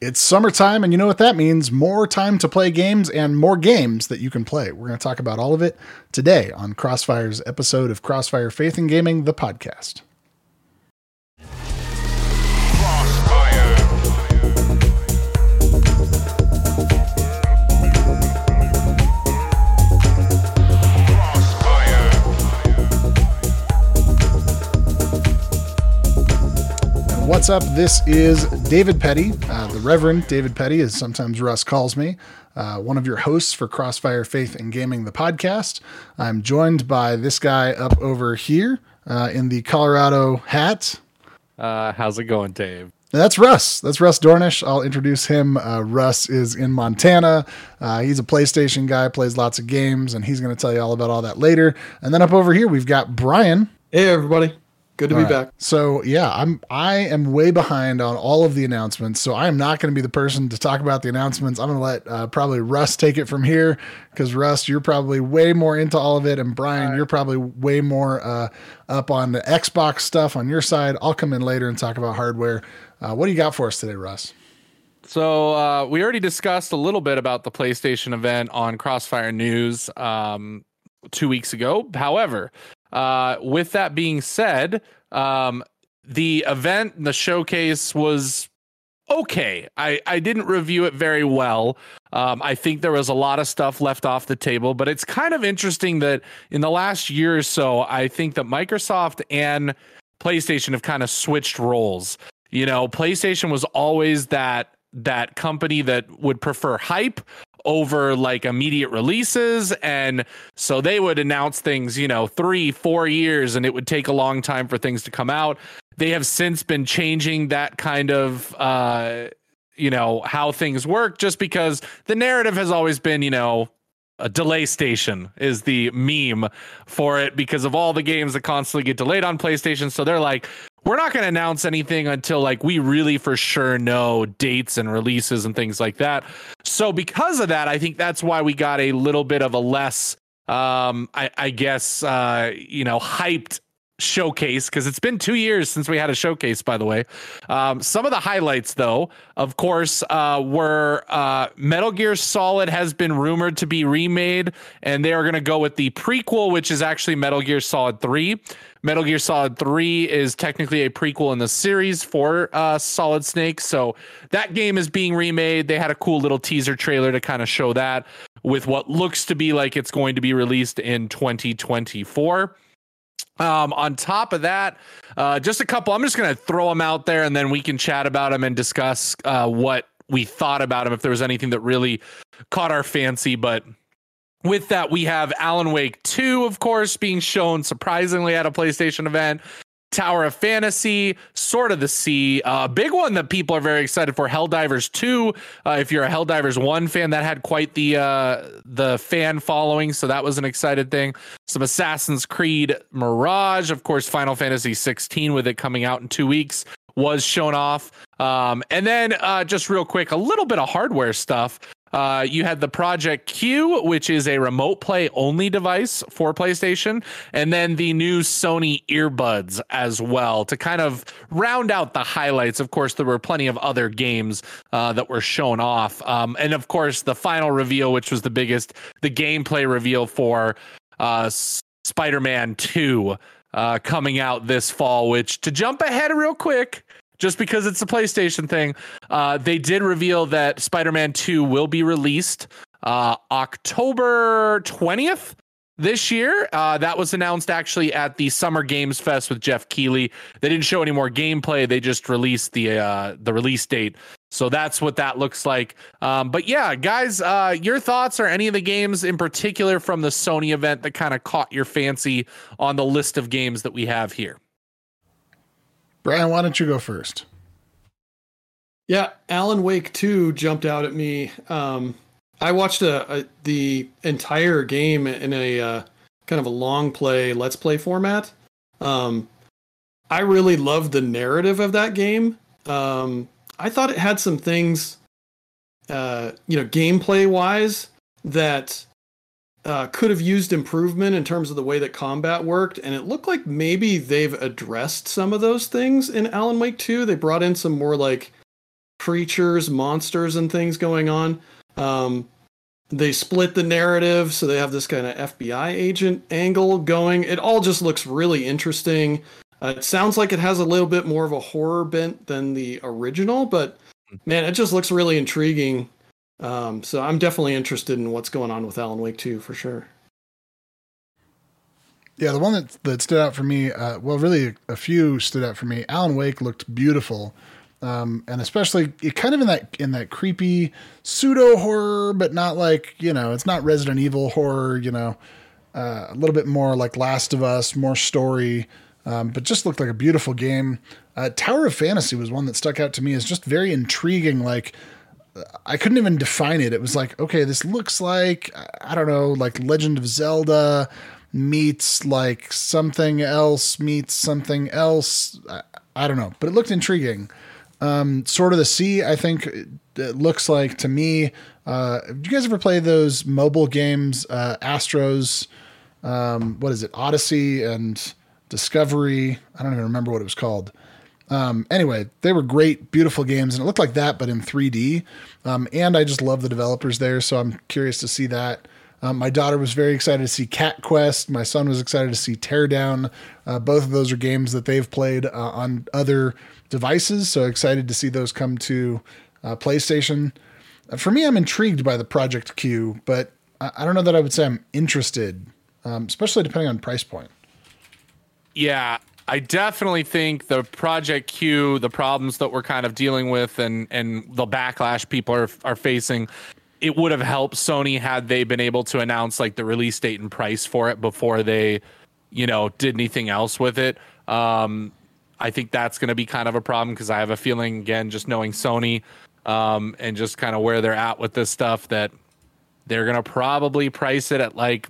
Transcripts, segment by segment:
It's summertime, and you know what that means more time to play games and more games that you can play. We're going to talk about all of it today on Crossfire's episode of Crossfire Faith and Gaming, the podcast. What's up? This is David Petty, uh, the Reverend David Petty, as sometimes Russ calls me, uh, one of your hosts for Crossfire Faith and Gaming, the podcast. I'm joined by this guy up over here uh, in the Colorado hat. Uh, how's it going, Dave? That's Russ. That's Russ Dornish. I'll introduce him. Uh, Russ is in Montana. Uh, he's a PlayStation guy, plays lots of games, and he's going to tell you all about all that later. And then up over here, we've got Brian. Hey, everybody. Good to All be right. back. So yeah, I'm I am way behind on all of the announcements. So I am not going to be the person to talk about the announcements. I'm going to let uh, probably Russ take it from here because Russ, you're probably way more into all of it, and Brian, you're probably way more uh, up on the Xbox stuff on your side. I'll come in later and talk about hardware. Uh, what do you got for us today, Russ? So uh, we already discussed a little bit about the PlayStation event on Crossfire News um, two weeks ago. However, uh, with that being said, um, the event, the showcase was okay. I, I didn't review it very well. Um, I think there was a lot of stuff left off the table, but it's kind of interesting that in the last year or so, I think that Microsoft and PlayStation have kind of switched roles. You know, PlayStation was always that that company that would prefer hype over like immediate releases and so they would announce things you know three four years and it would take a long time for things to come out they have since been changing that kind of uh you know how things work just because the narrative has always been you know a delay station is the meme for it because of all the games that constantly get delayed on PlayStation. So they're like, we're not going to announce anything until like we really for sure know dates and releases and things like that. So because of that, I think that's why we got a little bit of a less, um, I, I guess, uh, you know, hyped showcase because it's been two years since we had a showcase by the way. Um, some of the highlights though of course uh, were uh, metal gear solid has been rumored to be remade and they are going to go with the prequel which is actually metal gear solid 3 metal gear solid 3 is technically a prequel in the series for uh, solid snake so that game is being remade. They had a cool little teaser trailer to kind of show that with what looks to be like it's going to be released in 2024 um, on top of that, uh, just a couple. I'm just going to throw them out there, and then we can chat about them and discuss uh, what we thought about them. If there was anything that really caught our fancy, but with that, we have Alan Wake 2, of course, being shown surprisingly at a PlayStation event. Tower of Fantasy, Sword of the Sea, a uh, big one that people are very excited for. Helldivers 2. Uh, if you're a Helldivers 1 fan, that had quite the uh, the fan following, so that was an excited thing. Some Assassin's Creed Mirage, of course, Final Fantasy 16 with it coming out in two weeks was shown off. Um, and then uh, just real quick, a little bit of hardware stuff. Uh, you had the Project Q, which is a remote play only device for PlayStation, and then the new Sony earbuds as well to kind of round out the highlights. Of course, there were plenty of other games uh, that were shown off. Um, and of course, the final reveal, which was the biggest, the gameplay reveal for uh, Spider Man 2 uh, coming out this fall, which to jump ahead real quick, just because it's a PlayStation thing, uh, they did reveal that Spider Man 2 will be released uh, October 20th this year. Uh, that was announced actually at the Summer Games Fest with Geoff Keighley. They didn't show any more gameplay, they just released the, uh, the release date. So that's what that looks like. Um, but yeah, guys, uh, your thoughts or any of the games in particular from the Sony event that kind of caught your fancy on the list of games that we have here? Brian, why don't you go first? Yeah, Alan Wake 2 jumped out at me. Um, I watched a, a, the entire game in a uh, kind of a long play, let's play format. Um, I really loved the narrative of that game. Um, I thought it had some things, uh, you know, gameplay wise that uh, could have used improvement in terms of the way that combat worked, and it looked like maybe they've addressed some of those things in Alan Wake 2. They brought in some more like creatures, monsters, and things going on. Um, they split the narrative, so they have this kind of FBI agent angle going. It all just looks really interesting. Uh, it sounds like it has a little bit more of a horror bent than the original, but man, it just looks really intriguing. Um, so I'm definitely interested in what's going on with Alan Wake 2 for sure. Yeah, the one that that stood out for me, uh, well, really a few stood out for me. Alan Wake looked beautiful, um, and especially it kind of in that in that creepy pseudo horror, but not like you know, it's not Resident Evil horror. You know, uh, a little bit more like Last of Us, more story, um, but just looked like a beautiful game. Uh, Tower of Fantasy was one that stuck out to me as just very intriguing. Like I couldn't even define it. It was like, okay, this looks like I don't know, like Legend of Zelda meets like something else meets something else. I, I don't know, but it looked intriguing. Um, Sword of the Sea, I think it looks like to me. Uh, do you guys ever play those mobile games, uh, Astros? Um, what is it, Odyssey and Discovery? I don't even remember what it was called. Um, anyway, they were great, beautiful games, and it looked like that, but in 3D. Um, and I just love the developers there, so I'm curious to see that. Um, my daughter was very excited to see Cat Quest. My son was excited to see Teardown. Uh, both of those are games that they've played uh, on other devices, so excited to see those come to uh, PlayStation. Uh, for me, I'm intrigued by the Project Q, but I, I don't know that I would say I'm interested, um, especially depending on price point. Yeah, I definitely think the Project Q, the problems that we're kind of dealing with, and and the backlash people are are facing, it would have helped Sony had they been able to announce like the release date and price for it before they, you know, did anything else with it. Um, I think that's going to be kind of a problem because I have a feeling, again, just knowing Sony um, and just kind of where they're at with this stuff, that they're going to probably price it at like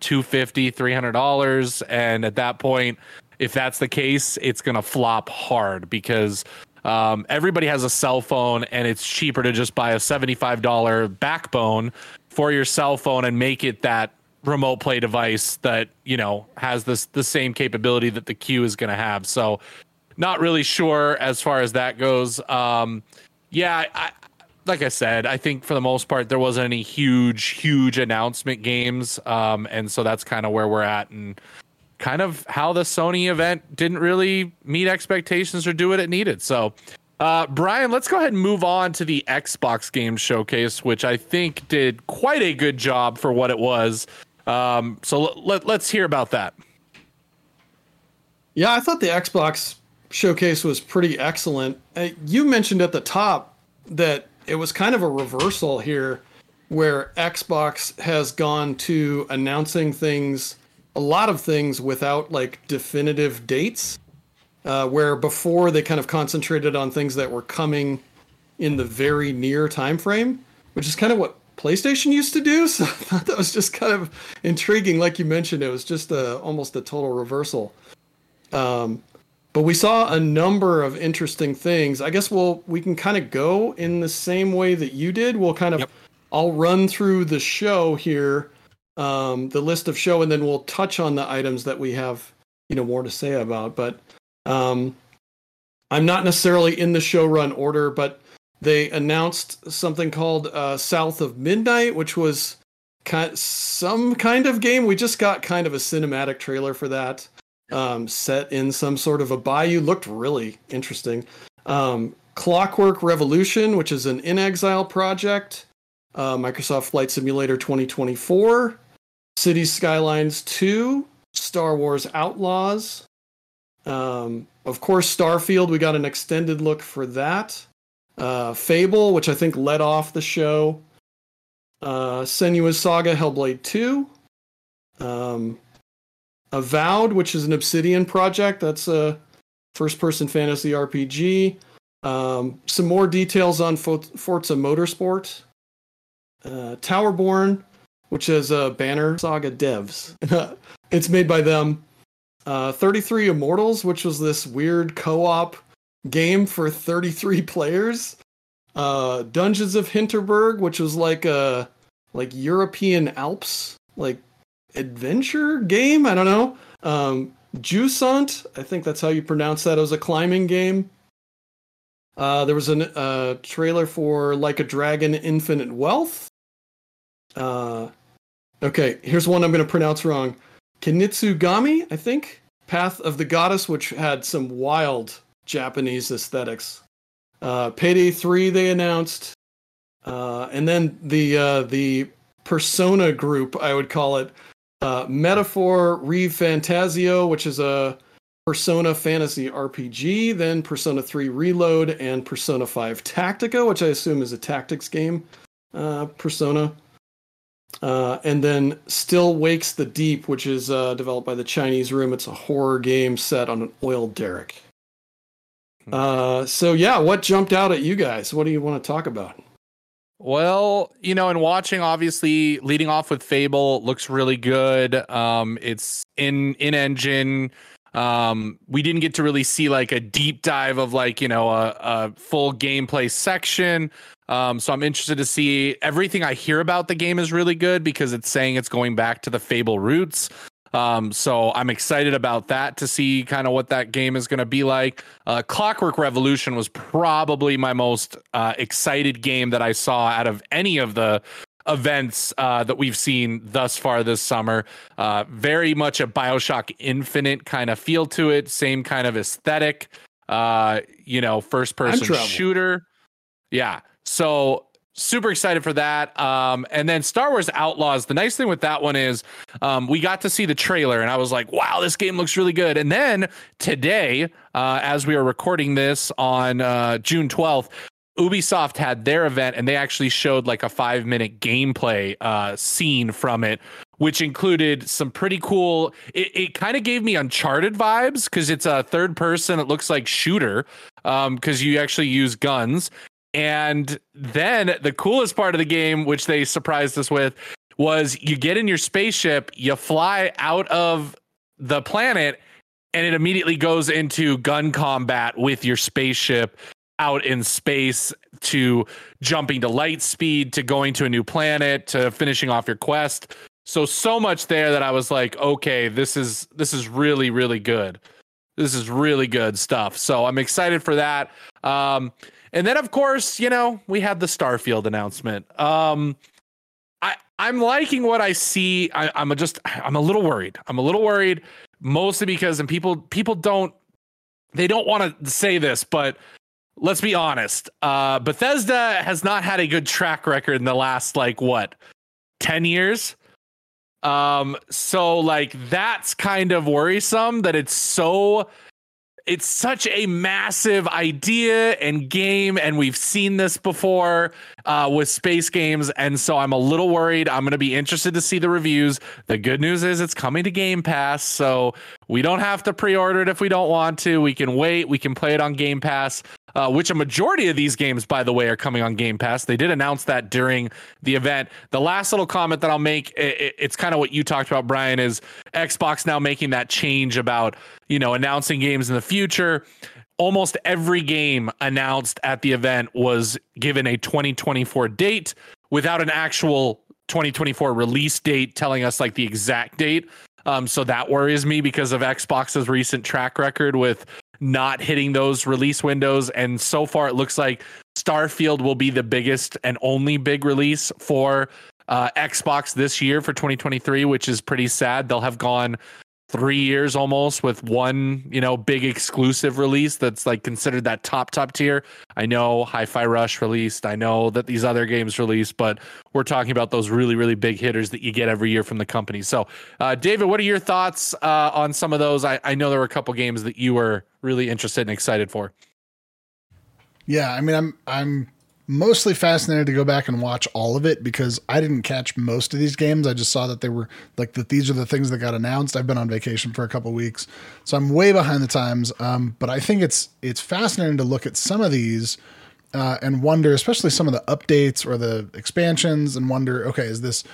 250 $300. And at that point, if that's the case, it's going to flop hard because um, everybody has a cell phone, and it's cheaper to just buy a $75 backbone for your cell phone and make it that remote play device that you know has this the same capability that the Q is going to have. So, not really sure as far as that goes. Um, yeah, I, like I said, I think for the most part there wasn't any huge, huge announcement games, um, and so that's kind of where we're at. And kind of how the Sony event didn't really meet expectations or do what it needed. So, uh, Brian, let's go ahead and move on to the Xbox game showcase, which I think did quite a good job for what it was. Um, so let, let, us hear about that. Yeah, I thought the Xbox showcase was pretty excellent. Uh, you mentioned at the top that it was kind of a reversal here where Xbox has gone to announcing things a lot of things without like definitive dates. Uh, where before they kind of concentrated on things that were coming in the very near time frame, which is kind of what PlayStation used to do. So I thought that was just kind of intriguing. Like you mentioned, it was just a, almost a total reversal. Um, but we saw a number of interesting things. I guess we'll we can kind of go in the same way that you did. We'll kind of yep. I'll run through the show here um, the list of show, and then we'll touch on the items that we have, you know, more to say about. But um, I'm not necessarily in the show run order, but they announced something called uh, South of Midnight, which was kind some kind of game. We just got kind of a cinematic trailer for that, um, set in some sort of a bayou. Looked really interesting. Um, Clockwork Revolution, which is an inXile project. Uh, Microsoft Flight Simulator 2024. Cities Skylines 2, Star Wars Outlaws. Um, of course, Starfield, we got an extended look for that. Uh, Fable, which I think led off the show. Uh, Senua's Saga Hellblade 2. Um, Avowed, which is an Obsidian project. That's a first person fantasy RPG. Um, some more details on Forza Motorsport. Uh, Towerborn, which is a Banner Saga devs. it's made by them. Uh, 33 Immortals, which was this weird co-op game for 33 players. Uh, Dungeons of Hinterberg, which was like a like European Alps like adventure game. I don't know. Um, Jusant, I think that's how you pronounce that. It was a climbing game. Uh, there was a uh, trailer for Like a Dragon Infinite Wealth. Uh, okay, here's one I'm going to pronounce wrong. Kinitsugami, I think. Path of the Goddess, which had some wild Japanese aesthetics. Uh, Payday 3 they announced. Uh, and then the uh, the Persona group, I would call it, uh, Metaphor ReFantazio, which is a Persona Fantasy RPG, then Persona 3 Reload, and Persona 5 Tactica, which I assume is a tactics game. Uh, Persona. Uh, and then Still Wakes the Deep, which is uh, developed by the Chinese Room. It's a horror game set on an oil derrick. Hmm. Uh, so yeah, what jumped out at you guys? What do you want to talk about? Well, you know, in watching, obviously, leading off with Fable looks really good. Um, it's in in engine. Um, we didn't get to really see like a deep dive of like you know a, a full gameplay section. Um, so I'm interested to see everything I hear about the game is really good because it's saying it's going back to the Fable roots. Um, so I'm excited about that to see kind of what that game is going to be like. Uh, Clockwork Revolution was probably my most uh, excited game that I saw out of any of the events uh, that we've seen thus far this summer. Uh, very much a Bioshock Infinite kind of feel to it, same kind of aesthetic. Uh, you know, first person shooter. Yeah. So super excited for that. Um, and then Star Wars Outlaws. The nice thing with that one is um, we got to see the trailer, and I was like, "Wow, this game looks really good." And then today, uh, as we are recording this on uh, June twelfth. Ubisoft had their event and they actually showed like a five minute gameplay uh, scene from it, which included some pretty cool. It, it kind of gave me Uncharted vibes because it's a third person. It looks like shooter because um, you actually use guns and then the coolest part of the game, which they surprised us with, was you get in your spaceship, you fly out of the planet, and it immediately goes into gun combat with your spaceship out in space to jumping to light speed to going to a new planet to finishing off your quest. So so much there that I was like, okay, this is this is really really good. This is really good stuff. So I'm excited for that. Um, and then, of course, you know, we had the Starfield announcement. Um, I I'm liking what I see. I, I'm just I'm a little worried. I'm a little worried, mostly because and people people don't they don't want to say this, but let's be honest. Uh, Bethesda has not had a good track record in the last like what ten years. Um, so like that's kind of worrisome that it's so it's such a massive idea and game, and we've seen this before uh, with space games, and so I'm a little worried. I'm going to be interested to see the reviews. The good news is it's coming to Game Pass, so we don't have to pre-order it if we don't want to. We can wait. We can play it on Game Pass uh, which a majority of these games, by the way, are coming on Game Pass. They did announce that during the event. The last little comment that I'll make, it, it's kind of what you talked about, Brian, is Xbox now making that change about, you know, announcing games in the future. Almost every game announced at the event was given a 2024 date without an actual 2024 release date telling us like the exact date. Um, so that worries me because of Xbox's recent track record with not hitting those release windows. And so far, it looks like Starfield will be the biggest and only big release for uh, Xbox this year for 2023, which is pretty sad. They'll have gone three years almost with one, you know, big exclusive release that's like considered that top top tier. I know Hi-Fi Rush released. I know that these other games released, but we're talking about those really really big hitters that you get every year from the company. So, uh, David, what are your thoughts uh, on some of those? I, I know there were a couple games that you were really interested and excited for. Yeah, I mean, I'm I'm mostly fascinated to go back and watch all of it because I didn't catch most of these games. I just saw that they were like that these are the things that got announced. I've been on vacation for a couple weeks, so I'm way behind the times. Um, but I think it's it's fascinating to look at some of these uh, and wonder, especially some of the updates or the expansions, and wonder, okay, is this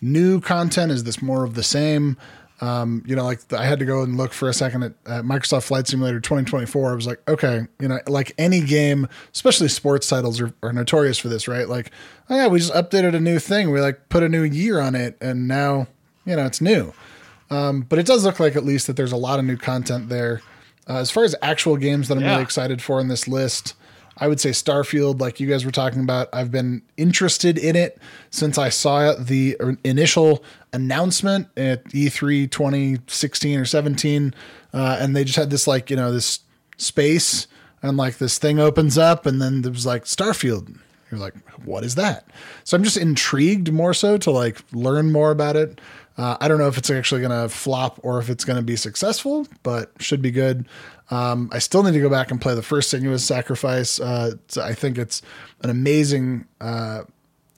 new content? Is this more of the same? Um, you know, like I had to go and look for a second at, at, Microsoft Flight Simulator 2024. I was like, okay, you know, like any game, especially sports titles are, are notorious for this, right? Like, oh yeah, we just updated a new thing. We like put a new year on it, and now you know it's new. Um, but it does look like at least that there's a lot of new content there. Uh, as far as actual games that I'm yeah. really excited for in this list, I would say Starfield, like you guys were talking about, I've been interested in it since I saw the initial announcement at E3 2016 or 17. Uh, and they just had this, like, you know, this space and like this thing opens up and then there was like Starfield. You're like, what is that? So I'm just intrigued more so to like learn more about it. Uh, I don't know if it's actually going to flop or if it's going to be successful, but should be good. Um, I still need to go back and play the first Senua's Sacrifice. Uh, I think it's an amazing uh,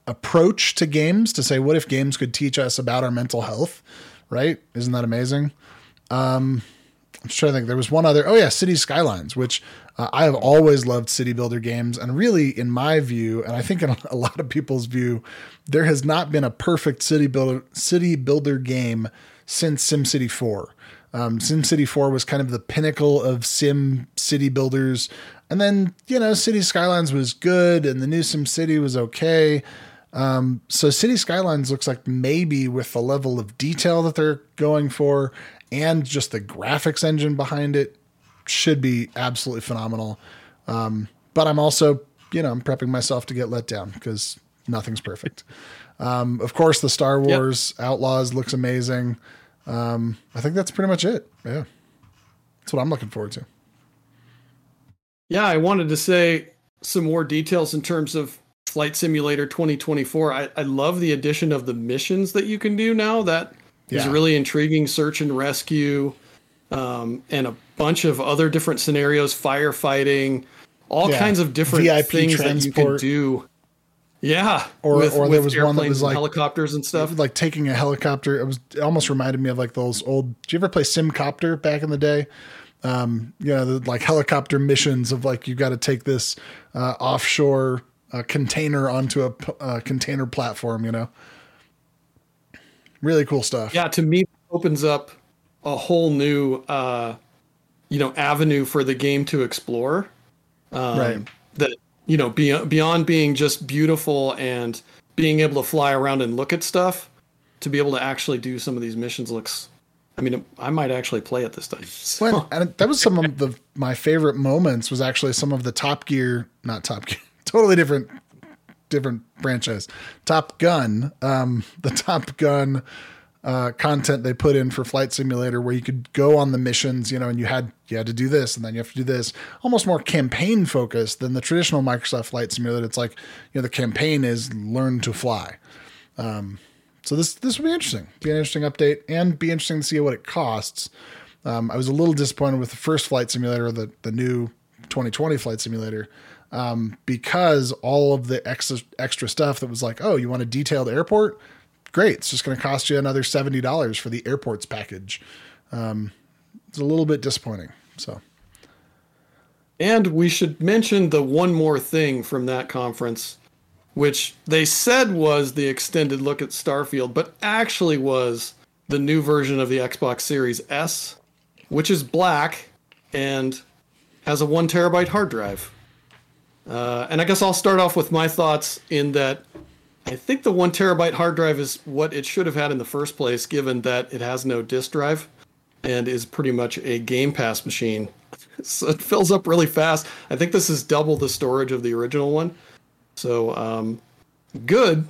approach to games to say, what if games could teach us about our mental health? Right? Isn't that amazing? Um, I'm trying to think. There was one other. Oh yeah, City Skylines, which uh, I have always loved city builder games, and really, in my view, and I think in a lot of people's view, there has not been a perfect city builder city builder game since SimCity 4. Um, SimCity 4 was kind of the pinnacle of sim city builders. And then, you know, City Skylines was good and the new SimCity was okay. Um, so City Skylines looks like maybe with the level of detail that they're going for and just the graphics engine behind it should be absolutely phenomenal. Um, but I'm also, you know, I'm prepping myself to get let down because nothing's perfect. Um, of course, the Star Wars yep. Outlaws looks amazing. Um, I think that's pretty much it. Yeah. That's what I'm looking forward to. Yeah, I wanted to say some more details in terms of Flight Simulator 2024. I, I love the addition of the missions that you can do now. That yeah. is really intriguing search and rescue, um, and a bunch of other different scenarios, firefighting, all yeah. kinds of different VIP things transport. that you can do. Yeah, or with, or there was one that was like helicopters and stuff. Like taking a helicopter. It was it almost reminded me of like those old. Did you ever play Simcopter back in the day? Um, you know, the like helicopter missions of like you got to take this uh, offshore uh, container onto a uh, container platform. You know, really cool stuff. Yeah, to me, opens up a whole new uh, you know avenue for the game to explore. Um, right. That you know, beyond beyond being just beautiful and being able to fly around and look at stuff, to be able to actually do some of these missions looks. I mean, I might actually play it this time. So. Well, and that was some of the my favorite moments. Was actually some of the Top Gear, not Top Gear, totally different, different franchise. Top Gun, um, the Top Gun uh, content they put in for Flight Simulator, where you could go on the missions, you know, and you had you had to do this, and then you have to do this. Almost more campaign focused than the traditional Microsoft Flight Simulator. It's like you know the campaign is learn to fly. Um, so this this would be interesting. Be an interesting update, and be interesting to see what it costs. Um, I was a little disappointed with the first Flight Simulator, the the new 2020 Flight Simulator, um, because all of the extra extra stuff that was like, oh, you want a detailed airport great. It's just going to cost you another seventy dollars for the airports package. Um, it's a little bit disappointing. So, and we should mention the one more thing from that conference, which they said was the extended look at Starfield, but actually was the new version of the Xbox Series S, which is black and has a one terabyte hard drive. Uh, and I guess I'll start off with my thoughts in that I think the one terabyte hard drive is what it should have had in the first place, given that it has no disk drive and is pretty much a Game Pass machine. so it fills up really fast. I think this is double the storage of the original one. So um, good,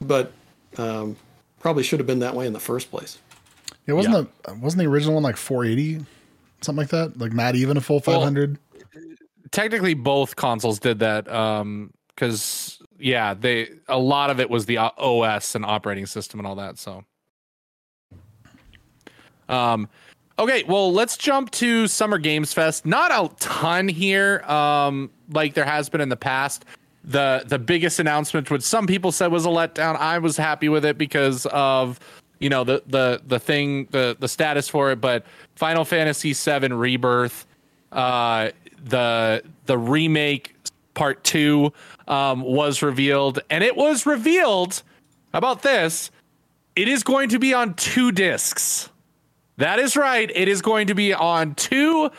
but um, probably should have been that way in the first place. It wasn't yeah. the wasn't the original one like 480, something like that, like not even a full 500. Well, technically, both consoles did that. Um, because yeah, they a lot of it was the OS and operating system and all that. So, um, okay, well, let's jump to Summer Games Fest. Not a ton here, um, like there has been in the past. the The biggest announcement, which some people said was a letdown, I was happy with it because of you know the the the thing the the status for it. But Final Fantasy VII Rebirth, uh, the the remake part two um, was revealed, and it was revealed about this. It is going to be on two discs. That is right. It is going to be on two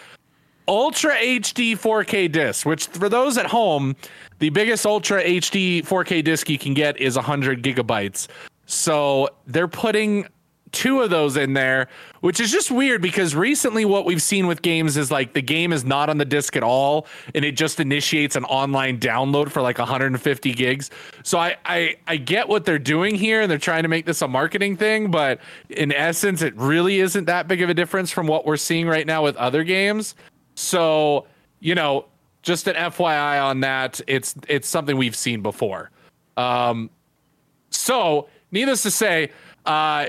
Ultra HD 4K discs, which for those at home, the biggest Ultra HD 4K disc you can get is 100 gigabytes. So they're putting two of those in there, which is just weird because recently what we've seen with games is like the game is not on the disc at all and it just initiates an online download for like 150 gigs. So I I, I get what they're doing here and they're trying to make this a marketing thing, but in essence it really isn't that big of a difference from what we're seeing right now with other games. So, you know, just an FYI on that, it's it's something we've seen before. Um so, needless to say, uh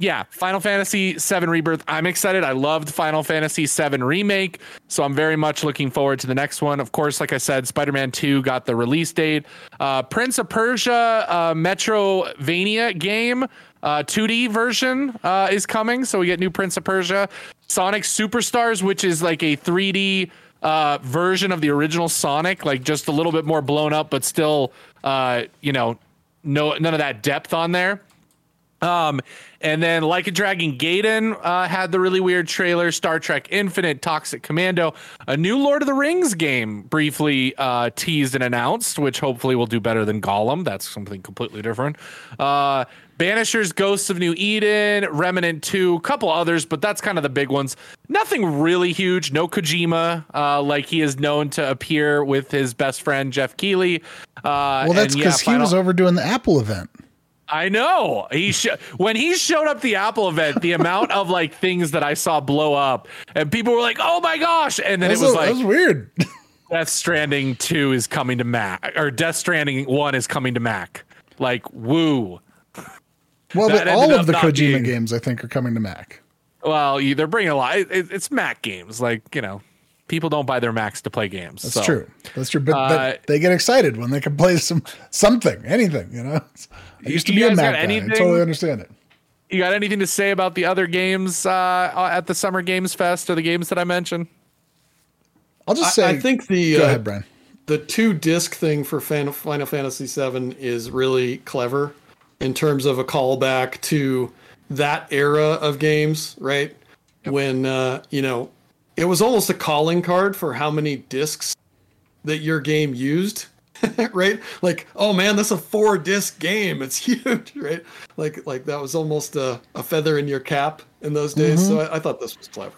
yeah, Final Fantasy VII Rebirth. I'm excited. I loved Final Fantasy VII Remake, so I'm very much looking forward to the next one. Of course, like I said, Spider Man 2 got the release date. Uh, Prince of Persia uh, Metroidvania game, uh, 2D version uh, is coming, so we get new Prince of Persia. Sonic Superstars, which is like a 3D uh, version of the original Sonic, like just a little bit more blown up, but still, uh, you know, no none of that depth on there. Um, and then Like a Dragon Gaiden uh, had the really weird trailer. Star Trek Infinite, Toxic Commando, a new Lord of the Rings game briefly uh, teased and announced, which hopefully will do better than Gollum. That's something completely different. Uh, Banishers, Ghosts of New Eden, Remnant 2, a couple others, but that's kind of the big ones. Nothing really huge. No Kojima, uh, like he is known to appear with his best friend Geoff Keighley. Uh, well, that's because yeah, he was over doing the Apple event. I know. He sh- when he showed up the Apple event, the amount of like things that I saw blow up, and people were like, "Oh my gosh!" And then it was a, like, "That was weird." Death Stranding two is coming to Mac, or Death Stranding one is coming to Mac. Like, woo. Well, but all of the Kojima being, games, I think, are coming to Mac. Well, they're bringing a lot. It, it's Mac games, like you know people don't buy their Macs to play games. That's so. true. That's true. But, uh, they get excited when they can play some something, anything. You know, I used to be a Mac guy. Anything, I totally understand it. You got anything to say about the other games uh, at the Summer Games Fest or the games that I mentioned? I'll just say. I, I think the go uh, ahead, Brian. The two disc thing for Final Fantasy VII is really clever in terms of a callback to that era of games, right? Yep. When uh, you know it was almost a calling card for how many discs that your game used right? Like oh man that's a four disc game. It's huge right? Like like that was almost a, a feather in your cap in those days. Mm-hmm. so I, I, thought this was clever.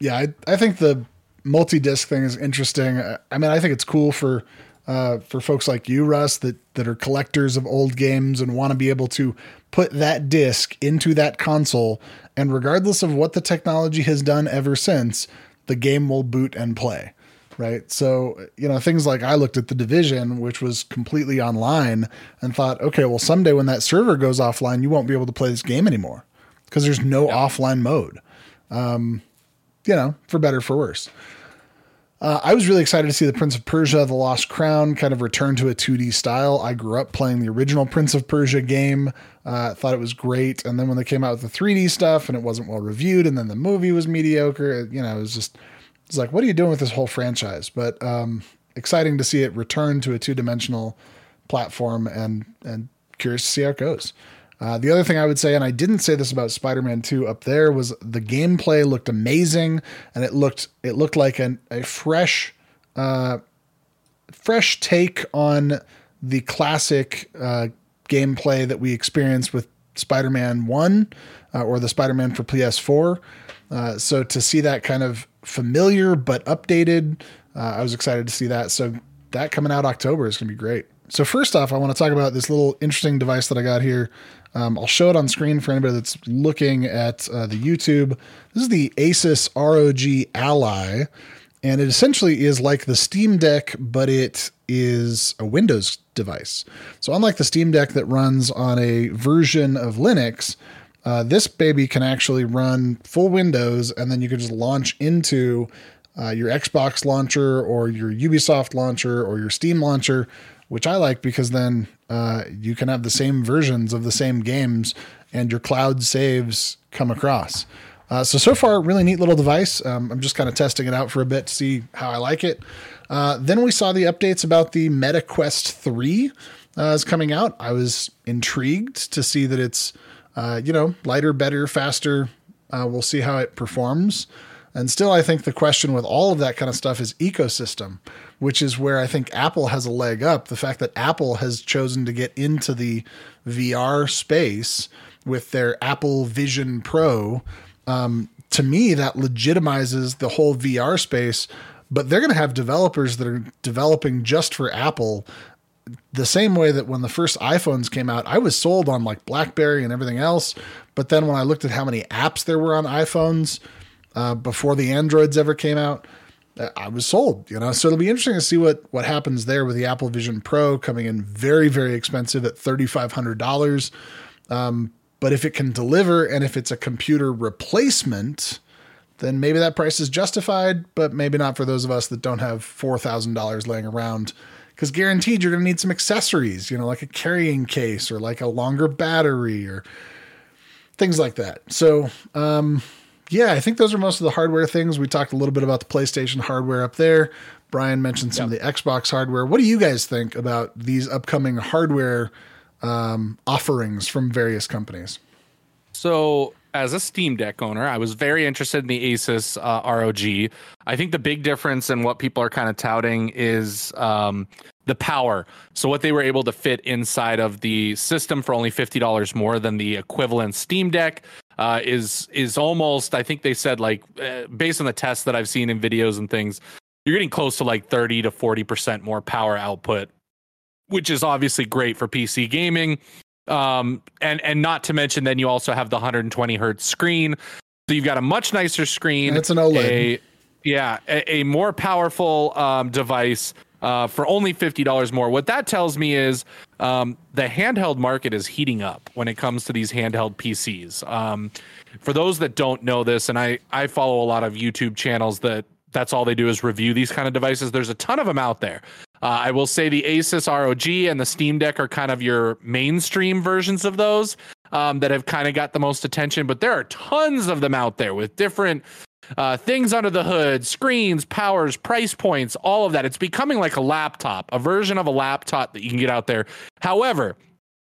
Yeah I, I think the multi-disc thing is interesting. I mean i think it's cool for uh, for folks like you russ that that are collectors of old games and want to be able to put that disc into that console. And regardless of what the technology has done ever since, the game will boot and play. Right. So, you know, things like I looked at the division, which was completely online, and thought, okay, well, someday when that server goes offline, you won't be able to play this game anymore because there's no offline mode. Um, you know, for better, for worse. Uh, I was really excited to see the Prince of Persia: The Lost Crown kind of return to a 2D style. I grew up playing the original Prince of Persia game. Uh, thought it was great, and then when they came out with the 3D stuff and it wasn't well reviewed, and then the movie was mediocre, you know, it was just it's like, what are you doing with this whole franchise? But um, exciting to see it return to a two dimensional platform, and and curious to see how it goes. Uh, the other thing I would say, and I didn't say this about Spider-Man 2 up there, was the gameplay looked amazing, and it looked it looked like an, a fresh, uh, fresh take on the classic uh, gameplay that we experienced with Spider-Man 1 uh, or the Spider-Man for PS4. Uh, so to see that kind of familiar but updated, uh, I was excited to see that. So that coming out October is going to be great. So first off, I want to talk about this little interesting device that I got here. Um, I'll show it on screen for anybody that's looking at uh, the YouTube. This is the Asus ROG Ally, and it essentially is like the Steam Deck, but it is a Windows device. So unlike the Steam Deck that runs on a version of Linux, uh, this baby can actually run full Windows, and then you can just launch into uh, your Xbox launcher or your Ubisoft launcher or your Steam launcher which I like because then uh, you can have the same versions of the same games and your cloud saves come across. Uh, so, so far, really neat little device. Um, I'm just kind of testing it out for a bit to see how I like it. Uh, then we saw the updates about the Meta Quest 3 uh, is coming out. I was intrigued to see that it's, uh, you know, lighter, better, faster. Uh, we'll see how it performs. And still, I think the question with all of that kind of stuff is ecosystem, which is where I think Apple has a leg up. The fact that Apple has chosen to get into the VR space with their Apple Vision Pro. Um, to me, that legitimizes the whole VR space. But they're going to have developers that are developing just for Apple the same way that when the first iPhones came out, I was sold on like BlackBerry and everything else. But then when I looked at how many apps there were on iPhones uh, before the Androids ever came out, uh, I was sold. You know, so it'll be interesting to see what what happens there with the Apple Vision Pro coming in very very expensive at thirty five hundred dollars. Um, but if it can deliver and if it's a computer replacement, then maybe that price is justified, but maybe not for those of us that don't have $4,000 laying around. Because guaranteed you're going to need some accessories, you know, like a carrying case or like a longer battery or things like that. So, um, yeah, I think those are most of the hardware things. We talked a little bit about the PlayStation hardware up there. Brian mentioned some yep. of the Xbox hardware. What do you guys think about these upcoming hardware um, offerings from various companies? So, as a Steam Deck owner, I was very interested in the Asus uh, ROG. I think the big difference in what people are kind of touting is um, the power. So, what they were able to fit inside of the system for only fifty dollars more than the equivalent Steam Deck uh, is is almost. I think they said like uh, based on the tests that I've seen in videos and things, you're getting close to like thirty to forty percent more power output, which is obviously great for PC gaming. Um, and and not to mention, then you also have the 120 hertz screen, so you've got a much nicer screen. It's an OLED. A, yeah, a, a more powerful um, device uh, for only fifty dollars more. What that tells me is um, the handheld market is heating up when it comes to these handheld PCs. Um, for those that don't know this, and I I follow a lot of YouTube channels that that's all they do is review these kind of devices. There's a ton of them out there. Uh, I will say the Asus ROG and the Steam Deck are kind of your mainstream versions of those um, that have kind of got the most attention, but there are tons of them out there with different uh, things under the hood, screens, powers, price points, all of that. It's becoming like a laptop, a version of a laptop that you can get out there. However,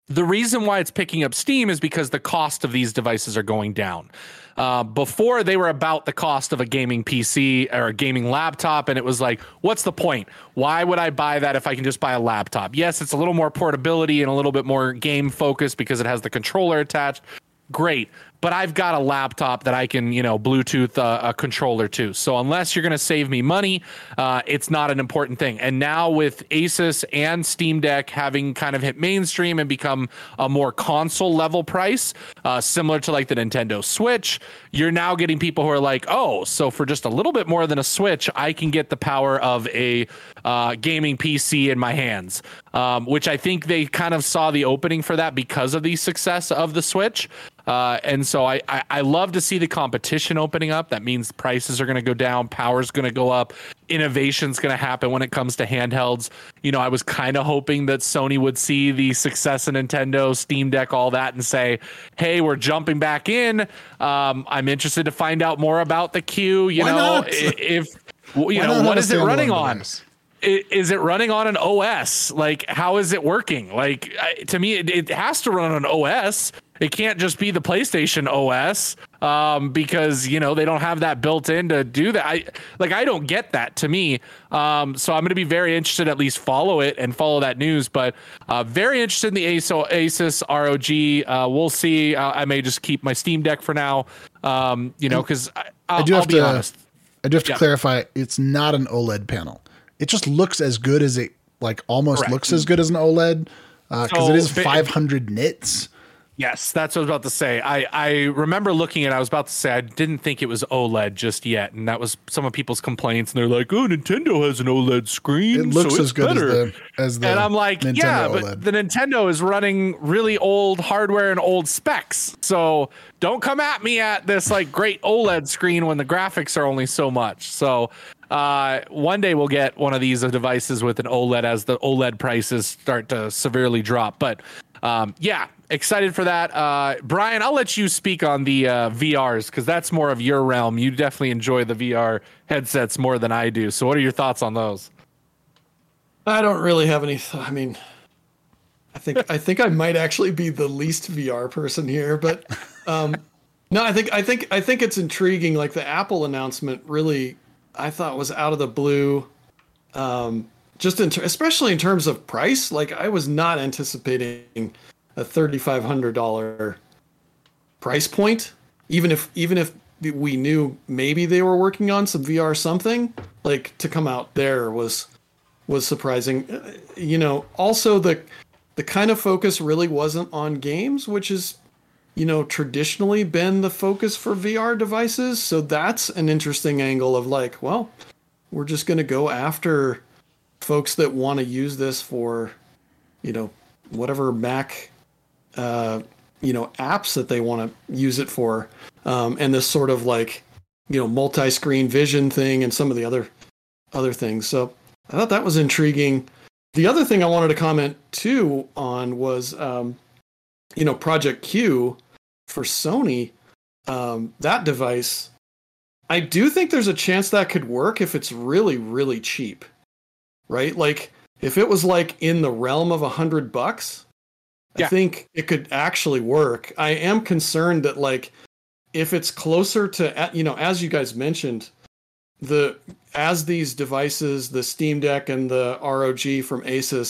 the reason why it's picking up steam is because the cost of these devices are going down. Uh, before they were about the cost of a gaming PC or a gaming laptop, and it was like, what's the point? Why would I buy that if I can just buy a laptop? Yes, it's a little more portability and a little bit more game focused because it has the controller attached. Great but I've got a laptop that I can, you know, Bluetooth uh, a controller to. So unless you're going to save me money, uh, it's not an important thing. And now with Asus and Steam Deck having kind of hit mainstream and become a more console level price, uh, similar to like the Nintendo Switch, you're now getting people who are like, oh, so for just a little bit more than a Switch, I can get the power of a uh, gaming PC in my hands. Um, which I think they kind of saw the opening for that because of the success of the Switch. Uh, and so I, I, I love to see the competition opening up. That means prices are going to go down, power's going to go up, innovation's going to happen when it comes to handhelds. You know, I was kind of hoping that Sony would see the success of Nintendo, Steam Deck, all that, and say, "Hey, we're jumping back in. Um, I'm interested to find out more about the Q. You Why know, not? if you know what is it running on." Is it running on an OS? Like, how is it working? Like, to me, it, it has to run on an OS. It can't just be the PlayStation OS um, because you know they don't have that built in to do that. I like I don't get that to me. Um, so I'm going to be very interested at least follow it and follow that news. But uh, very interested in the ASO, Asus ROG. Uh, we'll see. Uh, I may just keep my Steam Deck for now. Um, you know, because I, I do have I'll be to. honest. I do have to Yeah. clarify. It's not an OLED panel. It just looks as good as it like almost Correct. looks as good as an OLED because So it is 500 nits. Yes, that's what I was about to say. I, I remember looking at. I was about to say I didn't think it was OLED just yet, and that was some of people's complaints. And they're like, "Oh, Nintendo has an OLED screen. It looks so as it's good better." as the as the. and I'm like, Nintendo yeah, OLED. but the Nintendo is running really old hardware and old specs. So don't come at me at this like great OLED screen when the graphics are only so much. So uh, one day we'll get one of these devices with an OLED as the OLED prices start to severely drop. But um, yeah, excited for that. Uh, Brian, I'll let you speak on the uh, VRs because that's more of your realm. You definitely enjoy the VR headsets more than I do. So what are your thoughts on those? I don't really have any. Th- I mean, I think I think I might actually be the least VR person here, but um, no, I think I think I think it's intriguing. Like the Apple announcement, really, I thought was out of the blue. Um, just in ter- especially in terms of price, like I was not anticipating a thirty five hundred dollar price point. Even if even if we knew maybe they were working on some VR something, like to come out there was was surprising. Uh, You know, also the the kind of focus really wasn't on games, which is you know traditionally been the focus for VR devices. So that's an interesting angle of like, well, we're just going to go after folks that want to use this for you know whatever Mac uh, you know apps that they want to use it for, um, and this sort of like you know multi-screen vision thing and some of the other other things. So I thought that was intriguing. The other thing I wanted to comment too on was um, you know Project Q for Sony. Um, that device, I do think there's a chance that could work if it's really really cheap, right? Like if it was like in the realm of a hundred bucks, I think it could actually work. I am concerned that like if it's closer to you know as you guys mentioned the as these devices the Steam Deck and the ROG from Asus